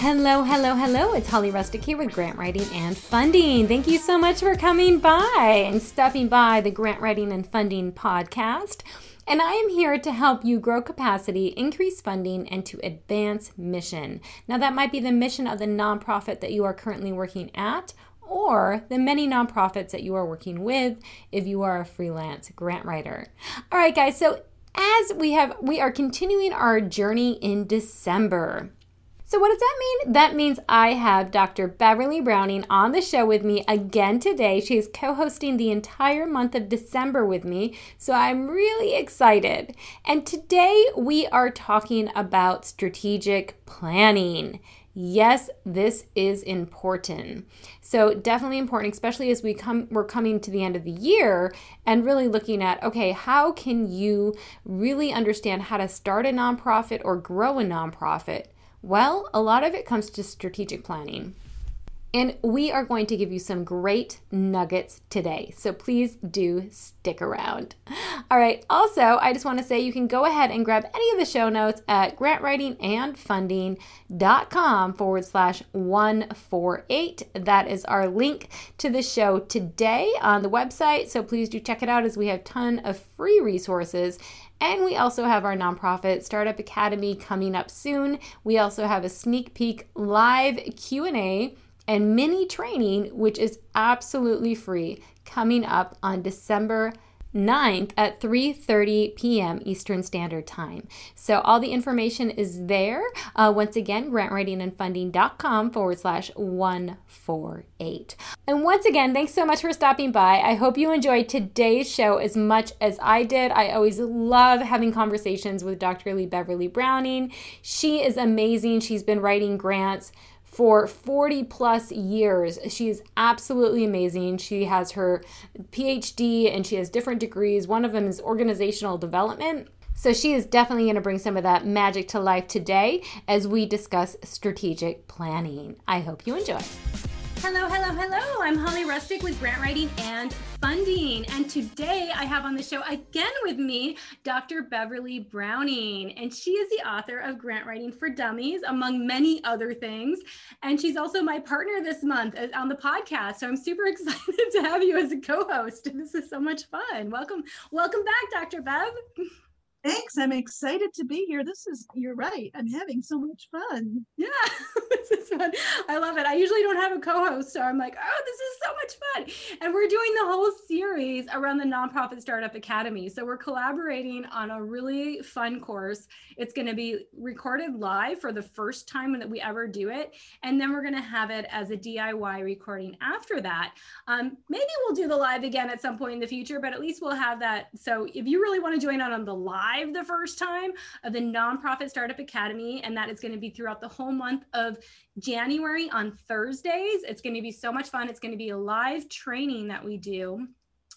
Hello, hello, hello. It's Holly Rustick here with Grant Writing and Funding. Thank you so much for coming by and stopping by the Grant Writing and Funding podcast. And I am here to help you grow capacity, increase funding, and to advance mission. Now, that might be the mission of the nonprofit that you are currently working at, or the many nonprofits that you are working with if you are a freelance grant writer. All right, guys, so as we have, we are continuing our journey in December. So, what does that mean? That means I have Dr. Beverly Browning on the show with me again today. She is co hosting the entire month of December with me, so I'm really excited. And today we are talking about strategic planning. Yes, this is important. So definitely important, especially as we come we're coming to the end of the year and really looking at okay, how can you really understand how to start a nonprofit or grow a nonprofit? Well, a lot of it comes to strategic planning. And we are going to give you some great nuggets today. So please do stick around. All right. Also, I just want to say you can go ahead and grab any of the show notes at grantwritingandfunding.com forward slash 148. That is our link to the show today on the website. So please do check it out as we have a ton of free resources and we also have our nonprofit Startup Academy coming up soon. We also have a sneak peek live Q&A and mini training which is absolutely free coming up on December 9th at 3.30 p.m eastern standard time. So all the information is there. Uh, once again grantwritingandfunding.com forward slash 148 and once again thanks so much for stopping by. I hope you enjoyed today's show as much as i did. I always love having conversations with dr lee beverly browning. She is amazing. She's been writing grants for 40 plus years. She is absolutely amazing. She has her PhD and she has different degrees. One of them is organizational development. So she is definitely going to bring some of that magic to life today as we discuss strategic planning. I hope you enjoy. Hello, hello, hello. I'm Holly Rustick with Grant Writing and Funding. And today I have on the show again with me Dr. Beverly Browning. And she is the author of Grant Writing for Dummies, among many other things. And she's also my partner this month uh, on the podcast. So I'm super excited to have you as a co host. This is so much fun. Welcome, welcome back, Dr. Bev. Thanks. I'm excited to be here. This is, you're right. I'm having so much fun. Yeah, this is fun. I love it. I usually don't have a co host, so I'm like, oh, this is so much fun. And we're doing the whole series around the Nonprofit Startup Academy. So we're collaborating on a really fun course. It's going to be recorded live for the first time that we ever do it. And then we're going to have it as a DIY recording after that. Um, maybe we'll do the live again at some point in the future, but at least we'll have that. So if you really want to join on on the live, live the first time of the Nonprofit Startup Academy, and that is going to be throughout the whole month of January on Thursdays. It's going to be so much fun. It's going to be a live training that we do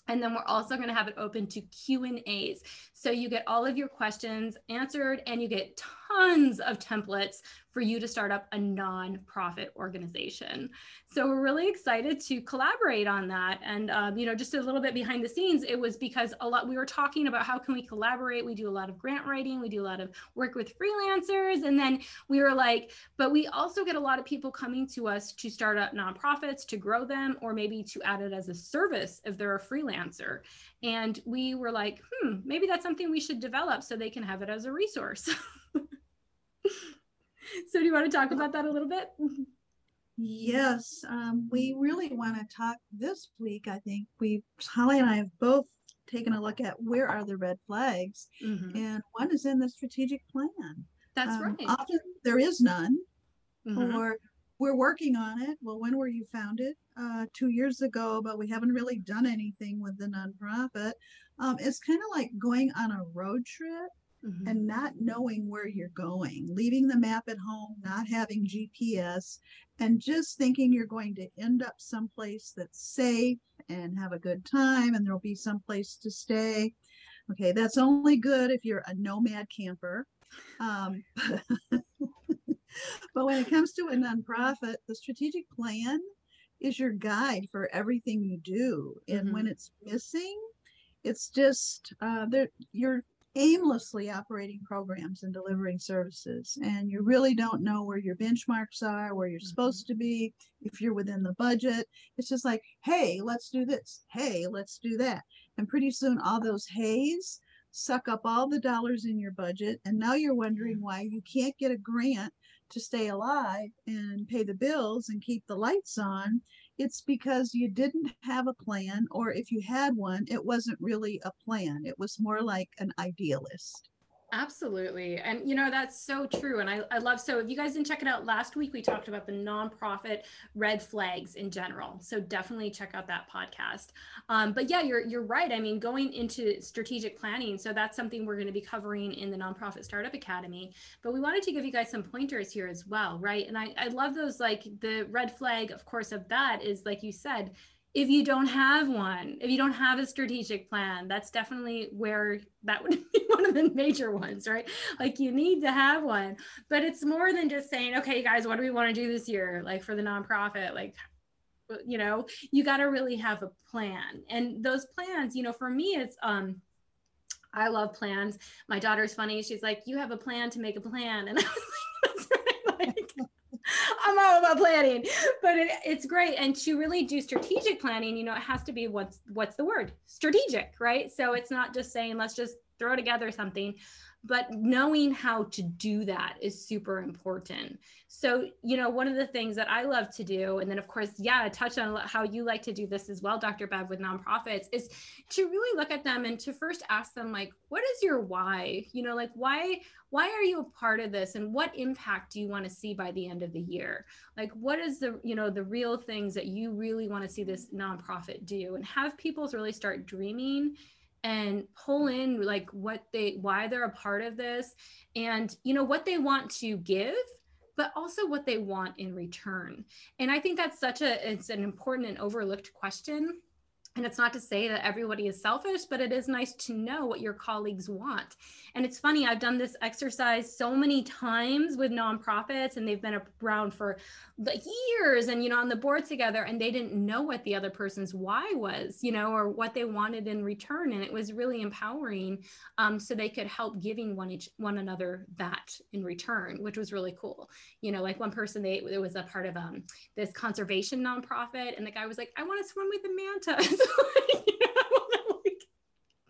and then we're also going to have it open to q and a's so you get all of your questions answered and you get tons of templates for you to start up a nonprofit organization. So we're really excited to collaborate on that. And um, you know, just a little bit behind the scenes, it was because a lot we were talking about how can we collaborate. We do a lot of grant writing, we do a lot of work with freelancers, and then we were like, but we also get a lot of people coming to us to start up nonprofits, to grow them, or maybe to add it as a service if they're a freelancer. And we were like, hmm, maybe that's something we should develop so they can have it as a resource. so do you want to talk about that a little bit? Yes, um, we really want to talk this week. I think we, Holly and I have both taken a look at where are the red flags, mm-hmm. and one is in the strategic plan. That's um, right. Often there is none, mm-hmm. or we're working on it. Well, when were you founded? Uh, two years ago, but we haven't really done anything with the nonprofit. Um, it's kind of like going on a road trip mm-hmm. and not knowing where you're going, leaving the map at home, not having GPS, and just thinking you're going to end up someplace that's safe and have a good time and there'll be some place to stay. Okay, that's only good if you're a nomad camper. Um, but when it comes to a nonprofit, the strategic plan is your guide for everything you do. And mm-hmm. when it's missing, it's just uh, you're aimlessly operating programs and delivering services. And you really don't know where your benchmarks are where you're mm-hmm. supposed to be if you're within the budget. It's just like hey let's do this. Hey let's do that. And pretty soon all those hays suck up all the dollars in your budget. And now you're wondering why you can't get a grant to stay alive and pay the bills and keep the lights on it's because you didn't have a plan, or if you had one, it wasn't really a plan. It was more like an idealist. Absolutely. And you know, that's so true. And I, I love so if you guys didn't check it out last week, we talked about the nonprofit red flags in general. So definitely check out that podcast. Um, but yeah, you're you're right. I mean, going into strategic planning. So that's something we're going to be covering in the nonprofit startup academy. But we wanted to give you guys some pointers here as well, right? And I, I love those like the red flag, of course, of that is like you said, if you don't have one, if you don't have a strategic plan, that's definitely where that would be one of the major ones, right? Like you need to have one. But it's more than just saying, okay, guys, what do we want to do this year? Like for the nonprofit, like, you know, you got to really have a plan. And those plans, you know, for me, it's, um, I love plans. My daughter's funny. She's like, you have a plan to make a plan. And I was like, I'm all about planning, but it, it's great. And to really do strategic planning, you know, it has to be what's what's the word strategic, right? So it's not just saying let's just throw together something but knowing how to do that is super important. So you know one of the things that i love to do and then of course yeah touch on how you like to do this as well dr bev with nonprofits is to really look at them and to first ask them like what is your why? You know like why why are you a part of this? And what impact do you want to see by the end of the year? Like what is the you know the real things that you really want to see this nonprofit do? And have people really start dreaming and pull in like what they why they're a part of this and you know what they want to give but also what they want in return. And i think that's such a it's an important and overlooked question and it's not to say that everybody is selfish, but it is nice to know what your colleagues want. And it's funny, I've done this exercise so many times with nonprofits, and they've been around for years and, you know, on the board together, and they didn't know what the other person's why was, you know, or what they wanted in return. And it was really empowering um, so they could help giving one each one another that in return, which was really cool. You know, like one person, they, it was a part of um, this conservation nonprofit, and the guy was like, I want to swim with the mantas.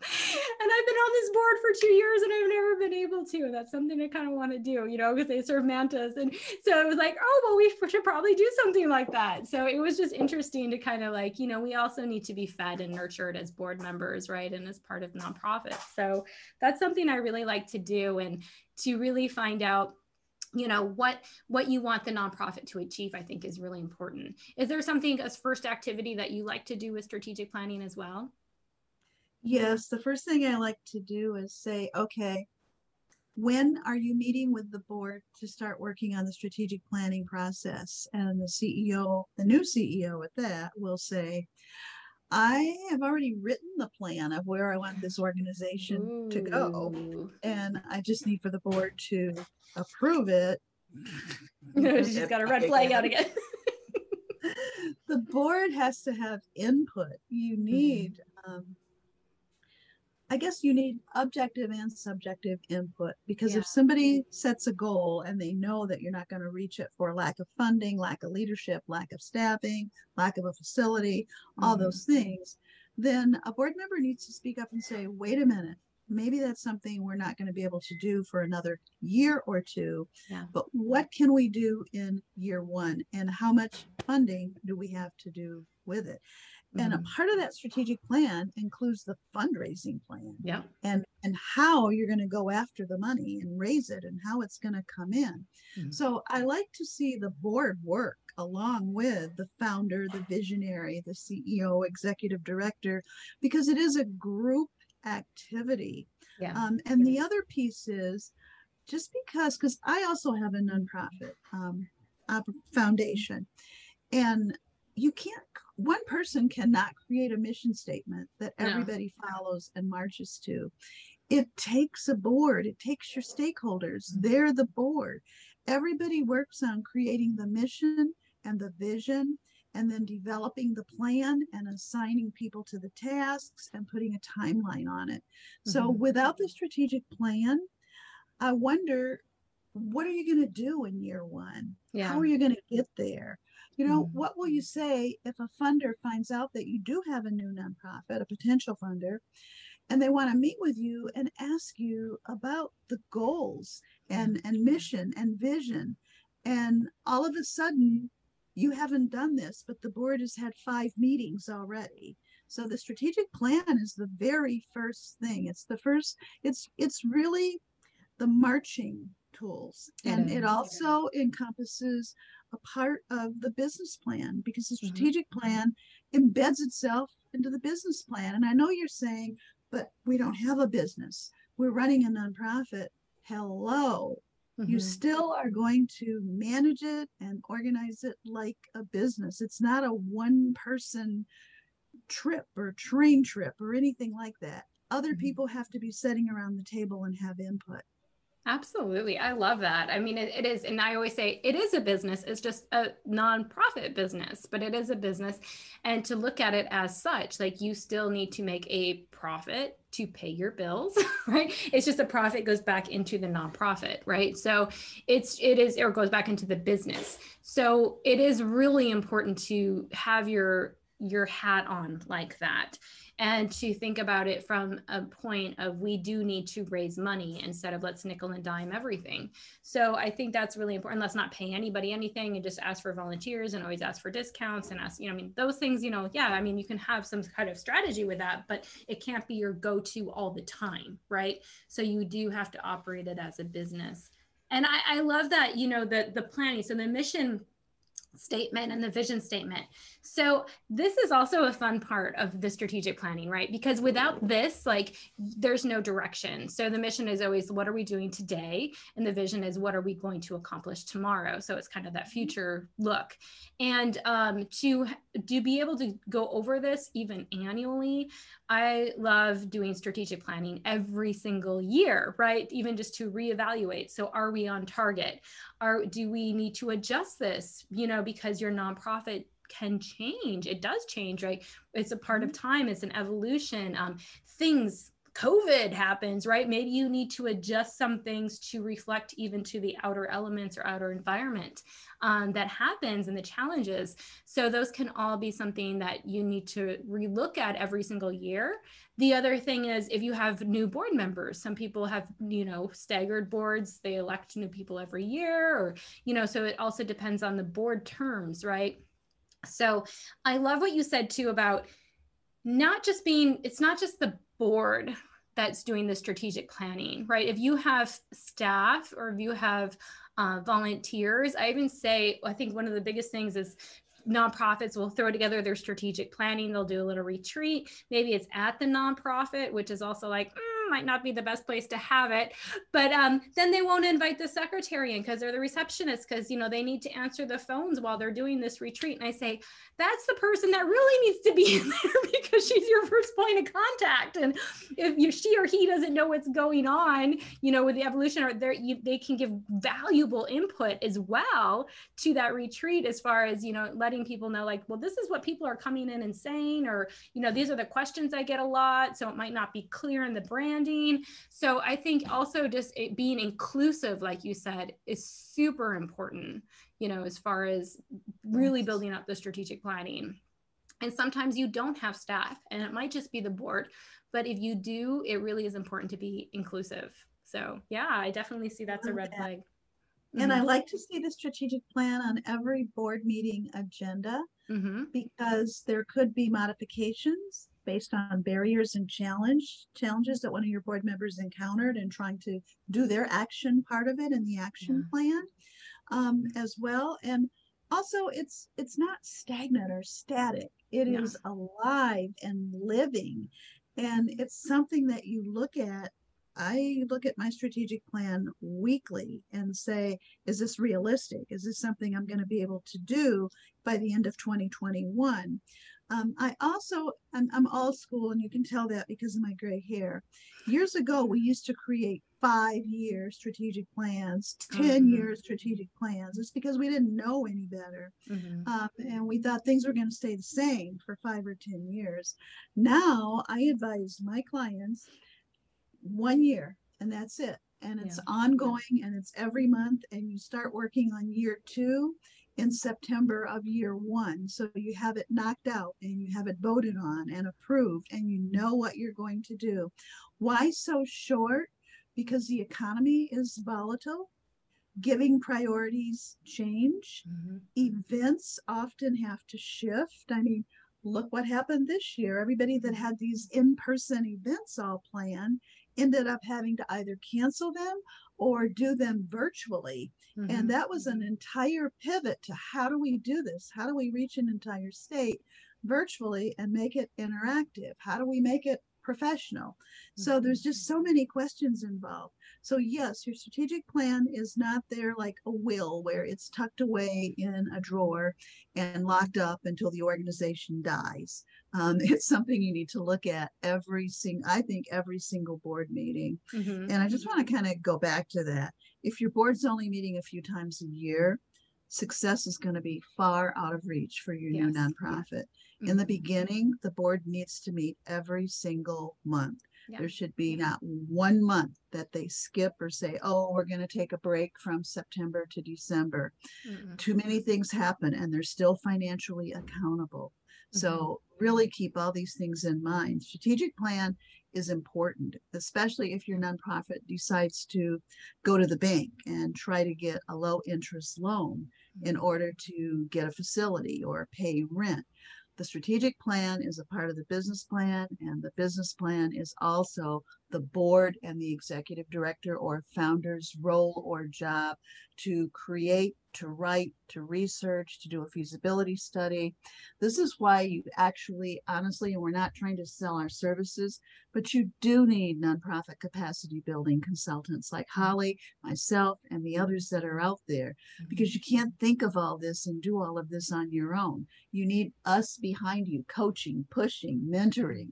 and I've been on this board for two years and I've never been able to. That's something I kind of want to do, you know, because they serve mantas. And so it was like, oh, well, we should probably do something like that. So it was just interesting to kind of like, you know, we also need to be fed and nurtured as board members, right? And as part of nonprofits. So that's something I really like to do and to really find out you know what what you want the nonprofit to achieve i think is really important. Is there something as first activity that you like to do with strategic planning as well? Yes the first thing i like to do is say okay when are you meeting with the board to start working on the strategic planning process? And the ceo the new ceo at that will say I have already written the plan of where I want this organization Ooh. to go. And I just need for the board to approve it. She's got a red flag out again. the board has to have input. You need mm-hmm. um, I guess you need objective and subjective input because yeah. if somebody sets a goal and they know that you're not going to reach it for lack of funding, lack of leadership, lack of staffing, lack of a facility, mm-hmm. all those things, then a board member needs to speak up and say, wait a minute, maybe that's something we're not going to be able to do for another year or two. Yeah. But what can we do in year one? And how much funding do we have to do with it? And mm-hmm. a part of that strategic plan includes the fundraising plan. Yeah. And and how you're going to go after the money and raise it and how it's going to come in. Mm-hmm. So I like to see the board work along with the founder, the visionary, the CEO, executive director, because it is a group activity. Yeah. Um, and the other piece is just because, because I also have a nonprofit um, foundation, and you can't one person cannot create a mission statement that everybody no. follows and marches to. It takes a board, it takes your stakeholders. Mm-hmm. They're the board. Everybody works on creating the mission and the vision and then developing the plan and assigning people to the tasks and putting a timeline on it. Mm-hmm. So without the strategic plan, I wonder what are you going to do in year one? Yeah. How are you going to get there? You know, mm-hmm. what will you say if a funder finds out that you do have a new nonprofit, a potential funder, and they want to meet with you and ask you about the goals and, and mission and vision? And all of a sudden, you haven't done this, but the board has had five meetings already. So the strategic plan is the very first thing. It's the first, it's it's really the marching tools. And it, it also encompasses a part of the business plan because the mm-hmm. strategic mm-hmm. plan embeds itself into the business plan. And I know you're saying, but we don't have a business. We're running a nonprofit. Hello. Mm-hmm. You still are going to manage it and organize it like a business. It's not a one person trip or train trip or anything like that. Other mm-hmm. people have to be sitting around the table and have input. Absolutely. I love that. I mean, it, it is, and I always say it is a business. It's just a nonprofit business, but it is a business. And to look at it as such, like you still need to make a profit to pay your bills, right? It's just a profit goes back into the nonprofit, right? So it's, it is, or goes back into the business. So it is really important to have your, your hat on like that and to think about it from a point of we do need to raise money instead of let's nickel and dime everything. So I think that's really important. Let's not pay anybody anything and just ask for volunteers and always ask for discounts and ask, you know, I mean, those things, you know, yeah, I mean, you can have some kind of strategy with that, but it can't be your go to all the time, right? So you do have to operate it as a business. And I, I love that, you know, the the planning. So the mission statement and the vision statement. So this is also a fun part of the strategic planning, right? Because without this, like there's no direction. So the mission is always what are we doing today? And the vision is what are we going to accomplish tomorrow? So it's kind of that future look. And um, to to be able to go over this even annually, I love doing strategic planning every single year, right? Even just to reevaluate. So are we on target? Are do we need to adjust this? You know, because your nonprofit can change. It does change, right? It's a part of mm-hmm. time. It's an evolution. Um, things COVID happens, right? Maybe you need to adjust some things to reflect even to the outer elements or outer environment um, that happens and the challenges. So those can all be something that you need to relook at every single year. The other thing is if you have new board members, some people have, you know, staggered boards, they elect new people every year, or, you know, so it also depends on the board terms, right? So I love what you said too about not just being, it's not just the board that's doing the strategic planning, right? If you have staff or if you have uh, volunteers, I even say, I think one of the biggest things is nonprofits will throw together their strategic planning. They'll do a little retreat. Maybe it's at the nonprofit, which is also like, mm, might not be the best place to have it. But um, then they won't invite the secretary in because they're the receptionist because you know they need to answer the phones while they're doing this retreat. And I say that's the person that really needs to be in there because she's your first point of contact. And if you, she or he doesn't know what's going on, you know, with the evolution, or they they can give valuable input as well to that retreat as far as you know letting people know like, well, this is what people are coming in and saying, or you know, these are the questions I get a lot, so it might not be clear in the brand branding. So I think also just being inclusive, like you said, is super important, you know, as far as really building up the strategic planning. And sometimes you don't have staff and it might just be the board. But if you do, it really is important to be inclusive. So yeah, I definitely see that's a red flag. And mm-hmm. I like to see the strategic plan on every board meeting agenda mm-hmm. because there could be modifications based on barriers and challenge challenges that one of your board members encountered and trying to do their action part of it in the action yeah. plan um, as well and also it's it's not stagnant or static It yeah. is alive and living and it's something that you look at I look at my strategic plan weekly and say, is this realistic? Is this something I'm going to be able to do by the end of 2021? Um, I also, I'm, I'm old school, and you can tell that because of my gray hair. Years ago, we used to create five year strategic plans, 10 mm-hmm. year strategic plans. It's because we didn't know any better. Mm-hmm. Um, and we thought things were going to stay the same for five or 10 years. Now, I advise my clients one year, and that's it. And it's yeah. ongoing and it's every month. And you start working on year two in September of year one. So you have it knocked out and you have it voted on and approved and you know what you're going to do. Why so short? Because the economy is volatile. Giving priorities change. Mm-hmm. Events often have to shift. I mean, look what happened this year. Everybody that had these in person events all planned ended up having to either cancel them or do them virtually. Mm-hmm. And that was an entire pivot to how do we do this? How do we reach an entire state virtually and make it interactive? How do we make it professional? Mm-hmm. So there's just so many questions involved. So, yes, your strategic plan is not there like a will where it's tucked away in a drawer and locked up until the organization dies. Um, it's something you need to look at every single, I think, every single board meeting. Mm-hmm. And I just want to kind of go back to that. If your board's only meeting a few times a year, success is going to be far out of reach for your yes. new nonprofit. Mm-hmm. In the mm-hmm. beginning, the board needs to meet every single month. Yeah. There should be not one month that they skip or say, oh, we're going to take a break from September to December. Mm-hmm. Too many things happen and they're still financially accountable. Mm-hmm. So, really keep all these things in mind. Strategic plan is important, especially if your nonprofit decides to go to the bank and try to get a low interest loan. In order to get a facility or pay rent. The strategic plan is a part of the business plan, and the business plan is also the board and the executive director or founder's role or job to create, to write, to research, to do a feasibility study. This is why you actually, honestly, and we're not trying to sell our services, but you do need nonprofit capacity building consultants like Holly, myself, and the others that are out there, mm-hmm. because you can't think of all this and do all of this on your own. You need us behind you, coaching, pushing, mentoring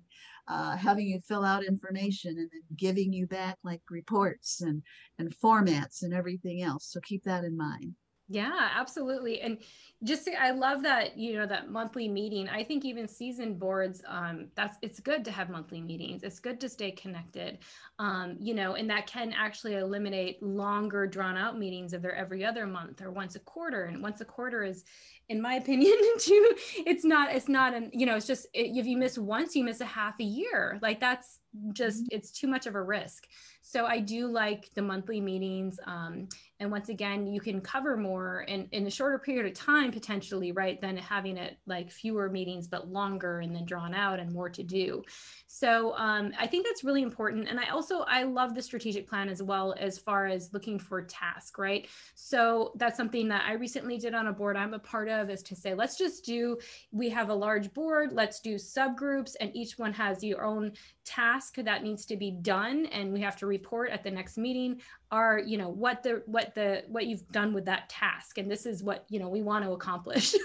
uh, having you fill out information and then giving you back like reports and and formats and everything else. So keep that in mind yeah, absolutely. And just I love that, you know, that monthly meeting. I think even season boards, um, that's it's good to have monthly meetings. It's good to stay connected. Um, you know, and that can actually eliminate longer drawn out meetings if they're every other month or once a quarter. And once a quarter is in my opinion too it's not it's not an you know it's just it, if you miss once you miss a half a year like that's just mm-hmm. it's too much of a risk so i do like the monthly meetings um, and once again you can cover more in, in a shorter period of time potentially right than having it like fewer meetings but longer and then drawn out and more to do. So um, i think that's really important and i also i love the strategic plan as well as far as looking for task right? So that's something that i recently did on a board i'm a part of is to say let's just do we have a large board let's do subgroups and each one has your own task that needs to be done and we have to report at the next meeting are you know what the what the what you've done with that task. And this is what you know we want to accomplish.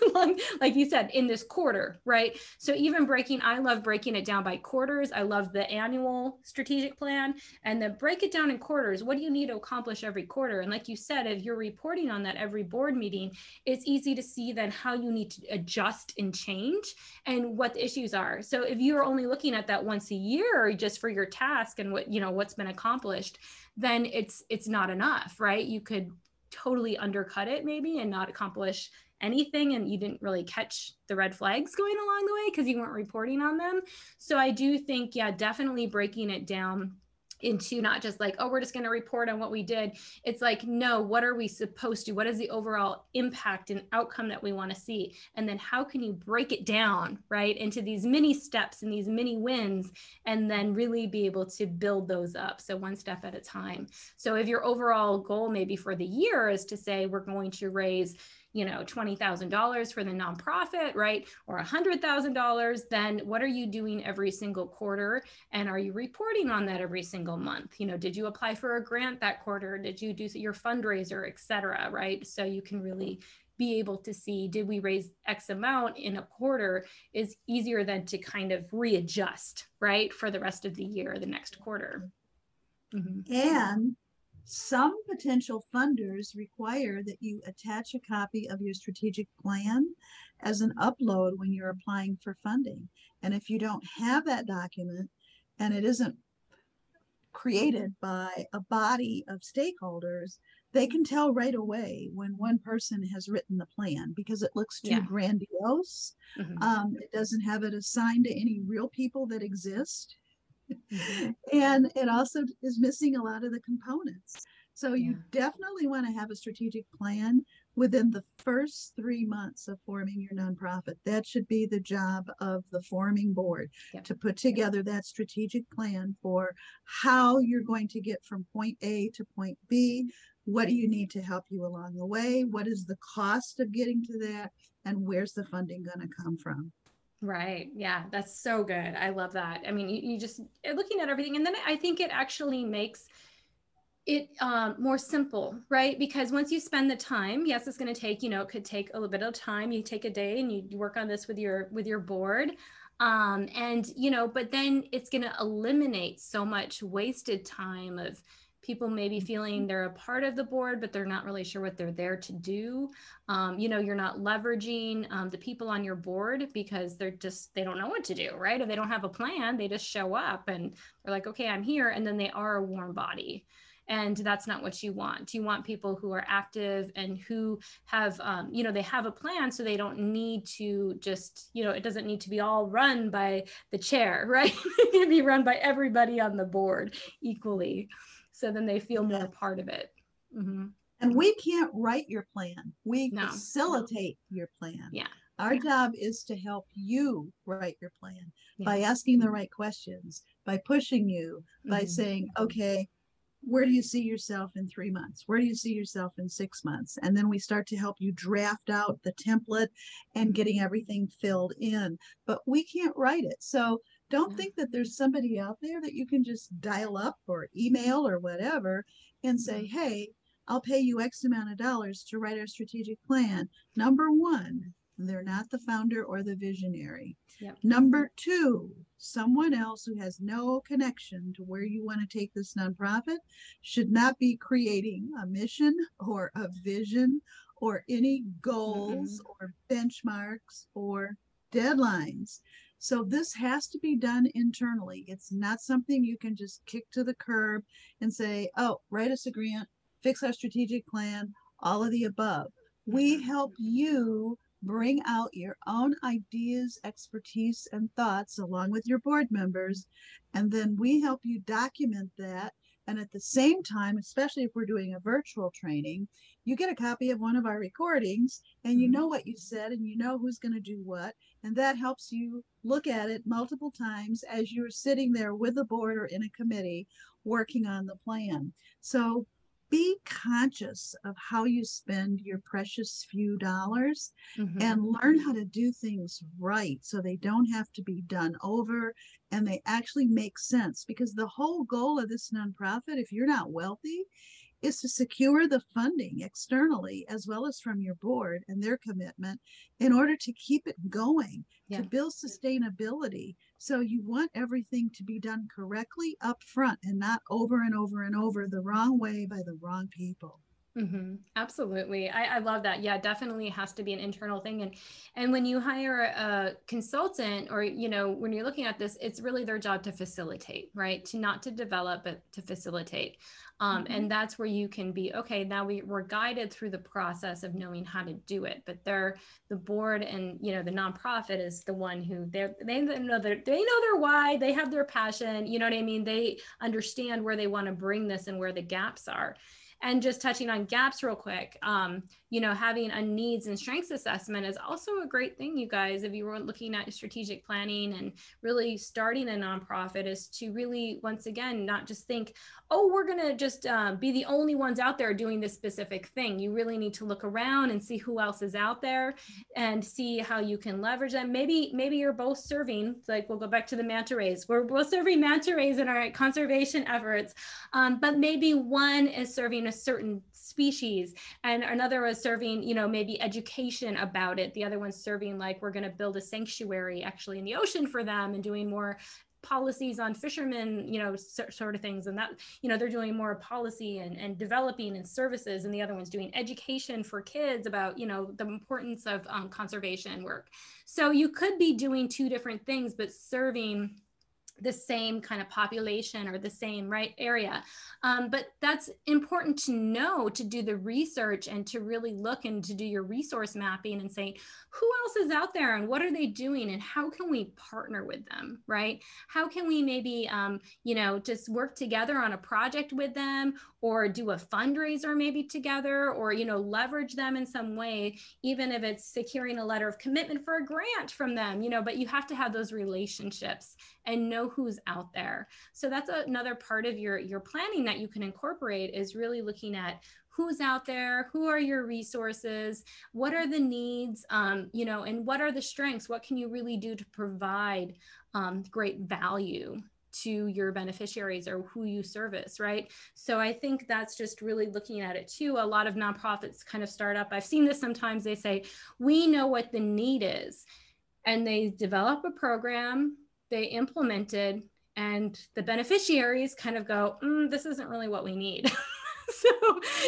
Like you said in this quarter right? So even breaking i love breaking it down by quarters. I love the annual strategic plan and then break it down in quarters. What do you need to accomplish every quarter? And like you said if you're reporting on that every board meeting it's easy to see then how you need to adjust and change and what the issues are. So if you're only looking at that once a year just for your task and what you know what's been accomplished then it's it's not enough right? You could totally undercut it maybe and not accomplish anything and you didn't really catch the red flags going along the way because you weren't reporting on them. So i do think yeah definitely breaking it down into not just like oh we're just going to report on what we did. It's like no what are we supposed to what is the overall impact and outcome that we want to see? And then how can you break it down right into these mini steps and these mini wins and then really be able to build those up so one step at a time? So if your overall goal maybe for the year is to say we're going to raise you know $20000 for the nonprofit right? Or $100000 then what are you doing every single quarter? And are you reporting on that every single month? You know did you apply for a grant that quarter? Did you do your fundraiser etc right? So you can really be able to see did we raise x amount in a quarter is easier than to kind of readjust right for the rest of the year the next quarter. Mm-hmm. and some potential funders require that you attach a copy of your strategic plan as an upload when you're applying for funding and if you don't have that document and it isn't created by a body of stakeholders they can tell right away when one person has written the plan because it looks too yeah. grandiose. Mm-hmm. Um, it doesn't have it assigned to any real people that exist. Mm-hmm. and it also is missing a lot of the components. So you yeah. definitely want to have a strategic plan within the first three months of forming your nonprofit. That should be the job of the forming board to put together that strategic plan for how you're going to get from point A to point B, what do you need to help you along the way? What is the cost of getting to that? And where's the funding going to come from? Right. Yeah, that's so good. I love that. I mean, you, you just looking at everything, and then I think it actually makes it um, more simple, right? Because once you spend the time, yes, it's going to take, you know, it could take a little bit of time. You take a day and you work on this with your with your board, um, and you know, but then it's going to eliminate so much wasted time of people maybe feeling mm-hmm. they're a part of the board but they're not really sure what they're there to do. Um, you know you're not leveraging um, the people on your board because they're just they don't know what to do right? If they don't have a plan they just show up and they're like okay i'm here and then they are a warm body. And that's not what you want. You want people who are active and who have um, you know they have a plan so they don't need to just you know it doesn't need to be all run by the chair right? It can be run by everybody on the board equally so then they feel more part of it mm-hmm. and we can't write your plan we no. facilitate your plan yeah our yeah. job is to help you write your plan yeah. by asking the right questions by pushing you by mm-hmm. saying okay where do you see yourself in three months where do you see yourself in six months and then we start to help you draft out the template and getting everything filled in but we can't write it so don't yeah. think that there's somebody out there that you can just dial up or email or whatever and say, hey, I'll pay you X amount of dollars to write our strategic plan. Number one, they're not the founder or the visionary. Yep. Number two, someone else who has no connection to where you want to take this nonprofit should not be creating a mission or a vision or any goals mm-hmm. or benchmarks or deadlines. So this has to be done internally. It's not something you can just kick to the curb and say, oh, write us a grant, fix our strategic plan, all of the above. We mm-hmm. help you bring out your own ideas, expertise, and thoughts along with your board members. And then we help you document that. And at the same time, especially if we're doing a virtual training, you get a copy of one of our recordings and you mm-hmm. know what you said and you know who's going to do what. And that helps you look at it multiple times as you're sitting there with the board or in a committee working on the plan. So be conscious of how you spend your precious few dollars mm-hmm. and learn how to do things right so they don't have to be done over and they actually make sense because the whole goal of this nonprofit if you're not wealthy is to secure the funding externally as well as from your board and their commitment in order to keep it going, yeah. to build sustainability. So you want everything to be done correctly up front and not over and over and over the wrong way by the wrong people. Mm-hmm. Absolutely. I, I love that. Yeah, definitely has to be an internal thing. And and when you hire a consultant or you know, when you're looking at this, it's really their job to facilitate, right? To not to develop, but to facilitate. Um, mm-hmm. and that's where you can be, okay, now we, we're guided through the process of knowing how to do it. But they're the board and you know, the nonprofit is the one who they're they know their they know their why, they have their passion, you know what I mean? They understand where they want to bring this and where the gaps are And just touching on gaps real quick, um, you know, having a needs and strengths assessment is also a great thing, you guys. If you were looking at strategic planning and really starting a nonprofit, is to really, once again, not just think, oh, we're going to just uh, be the only ones out there doing this specific thing. You really need to look around and see who else is out there and see how you can leverage them. Maybe, maybe you're both serving, like we'll go back to the manta rays. We're both serving manta rays in our conservation efforts, um, but maybe one is serving a certain species and another was serving you know maybe education about it the other one's serving like we're going to build a sanctuary actually in the ocean for them and doing more policies on fishermen, you know, so, sort of things. And that, you know, they're doing more policy and, and developing and services, and the other one's doing education for kids about, you know, the importance of um, conservation work. So you could be doing two different things, but serving the same kind of population or the same right area. Um, but that's important to know to do the research and to really look and to do your resource mapping and say who else is out there and what are they doing and how can we partner with them right? How can we maybe um, you know just work together on a project with them or do a fundraiser maybe together or you know leverage them in some way even if it's securing a letter of commitment for a grant from them you know but you have to have those relationships and know who's out there. So that's another part of your your planning that you can incorporate is really looking at who's out there who are your resources what are the needs um, you know and what are the strengths? What can you really do to provide um, great value to your beneficiaries or who you service, right? So I think that's just really looking at it too. A lot of nonprofits kind of start up. I've seen this sometimes. They say, we know what the need is. And they develop a program, they implement it, and the beneficiaries kind of go, mm, this isn't really what we need. so,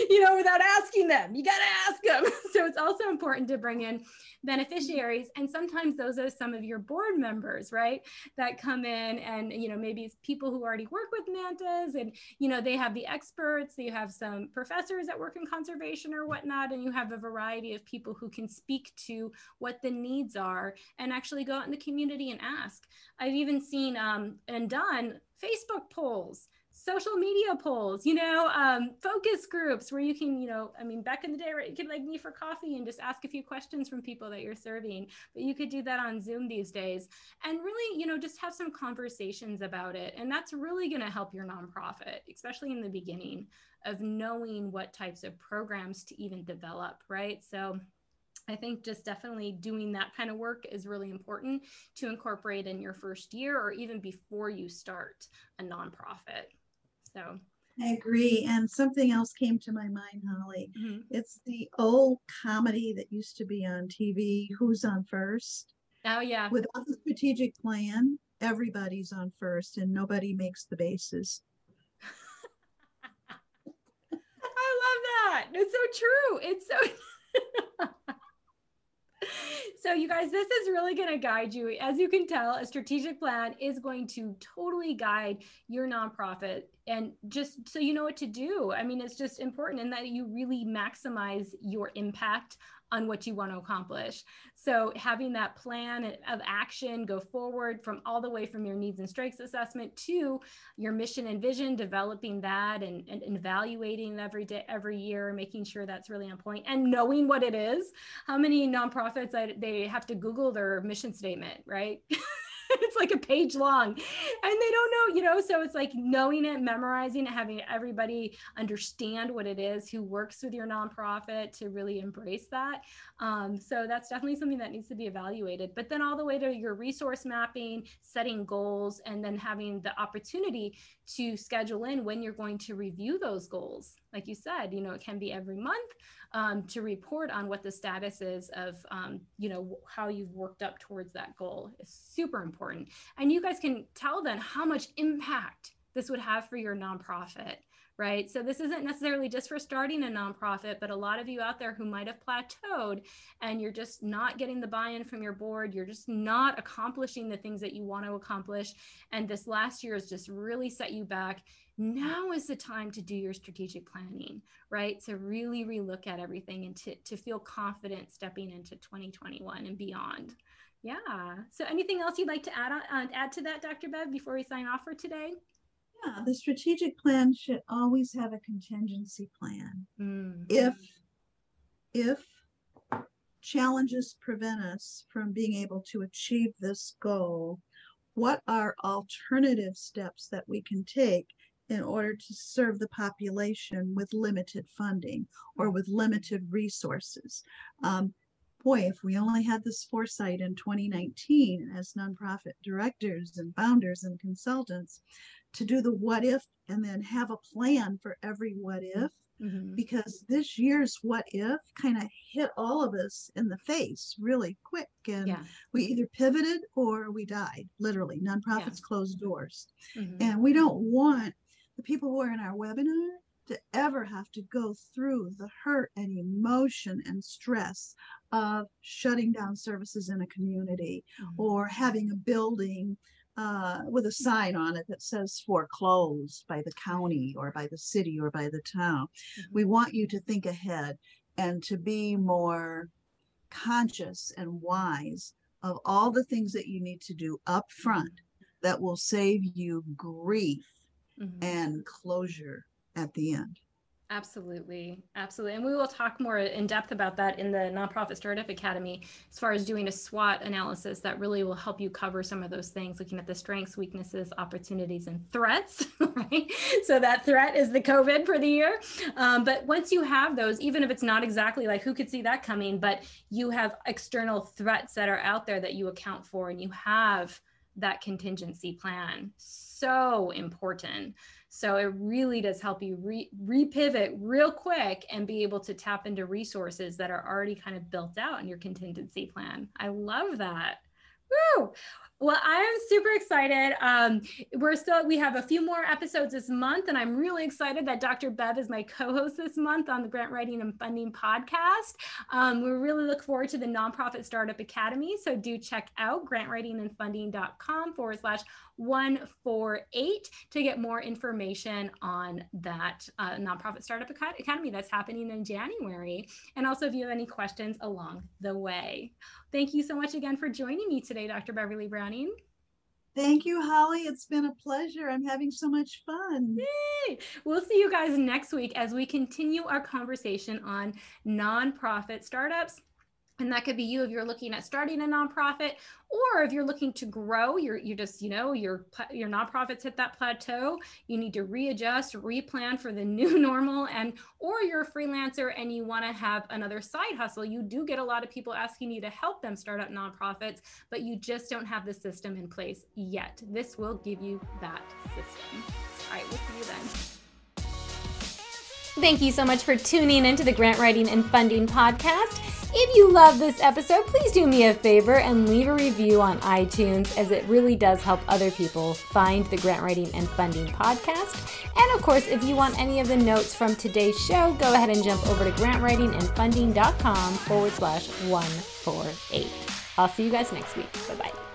you know, without asking them, you got to ask them. So it's also important to bring in beneficiaries. And sometimes those are some of your board members, right? That come in and, you know, maybe people who already work with mantas and, you know, they have the experts, you have some professors that work in conservation or whatnot, and you have a variety of people who can speak to what the needs are and actually go out in the community and ask. I've even seen um, and done Facebook polls social media polls, you know, um, focus groups where you can, you know, I mean, back in the day, right, you could like me for coffee and just ask a few questions from people that you're serving, but you could do that on Zoom these days and really, you know, just have some conversations about it. And that's really going to help your nonprofit, especially in the beginning of knowing what types of programs to even develop, right? So, I think just definitely doing that kind of work is really important to incorporate in your first year or even before you start a nonprofit. So I agree. And something else came to my mind, Holly. Mm-hmm. It's the old comedy that used to be on TV, Who's on First? Oh, yeah. Without the strategic plan, everybody's on first and nobody makes the bases. I love that. It's so true. It's so. so you guys this is really going to guide you. As you can tell a strategic plan is going to totally guide your nonprofit. And just so you know what to do. I mean it's just important in that you really maximize your impact on what you want to accomplish. So having that plan of action go forward from all the way from your needs and strengths assessment to your mission and vision, developing that and, and evaluating every day, every year, making sure that's really on point and knowing what it is. How many nonprofits I, they have to Google their mission statement, right? it's like a page long. And they don't know you know so it's like knowing it memorizing it having everybody understand what it is who works with your nonprofit to really embrace that. Um, so that's definitely something that needs to be evaluated. But then all the way to your resource mapping setting goals and then having the opportunity to schedule in when you're going to review those goals like you said you know it can be every month um, to report on what the status is of um, you know how you've worked up towards that goal is super important and you guys can tell then how much impact this would have for your nonprofit right? So this isn't necessarily just for starting a nonprofit, but a lot of you out there who might have plateaued and you're just not getting the buy in from your board, you're just not accomplishing the things that you want to accomplish. And this last year has just really set you back now is the time to do your strategic planning, right? To really relook at everything and to, to feel confident stepping into 2021 and beyond. Yeah. So anything else you'd like to add on, uh, add to that, Dr. Bev, before we sign off for today? Yeah, the strategic plan should always have a contingency plan. Mm. If if challenges prevent us from being able to achieve this goal, what are alternative steps that we can take in order to serve the population with limited funding or with limited resources? Um, boy, if we only had this foresight in 2019 as nonprofit directors and founders and consultants to do the what if and then have a plan for every what if mm-hmm. because this year's what if kind of hit all of us in the face really quick and yeah. we either pivoted or we died literally nonprofits yeah. closed doors mm-hmm. and we don't want the people who are in our webinar to ever have to go through the hurt and emotion and stress of shutting down services in a community mm-hmm. or having a building uh, with a sign on it that says foreclosed by the county or by the city or by the town. Mm-hmm. We want you to think ahead and to be more conscious and wise of all the things that you need to do up front that will save you grief mm-hmm. and closure at the end. Absolutely. Absolutely. And we will talk more in depth about that in the Nonprofit Startup Academy as far as doing a SWOT analysis that really will help you cover some of those things, looking at the strengths, weaknesses, opportunities, and threats, right? So that threat is the COVID for the year. Um, but once you have those, even if it's not exactly like who could see that coming, but you have external threats that are out there that you account for and you have that contingency plan. So important. So it really does help you re- repivot real quick and be able to tap into resources that are already kind of built out in your contingency plan. I love that. Woo! Well, I am super excited. Um, we're still, we have a few more episodes this month, and I'm really excited that Dr. Bev is my co host this month on the Grant Writing and Funding podcast. Um, we really look forward to the Nonprofit Startup Academy. So do check out grantwritingandfunding.com forward slash 148 to get more information on that uh, Nonprofit Startup Academy that's happening in January. And also, if you have any questions along the way. Thank you so much again for joining me today, Dr. Beverly Browning. Thank you, Holly. It's been a pleasure. I'm having so much fun. Yay! We'll see you guys next week as we continue our conversation on nonprofit startups and that could be you if you're looking at starting a nonprofit or if you're looking to grow you're you just you know your your nonprofits hit that plateau you need to readjust replan for the new normal and or you're a freelancer and you want to have another side hustle. You do get a lot of people asking you to help them start up nonprofits but you just don't have the system in place yet. This will give you that system. All right we'll see you then Thank you so much for tuning into the Grant Writing and Funding Podcast. If you love this episode, please do me a favor and leave a review on iTunes, as it really does help other people find the Grant Writing and Funding podcast. And of course, if you want any of the notes from today's show, go ahead and jump over to grantwritingandfunding.com forward slash 148. I'll see you guys next week. Bye bye.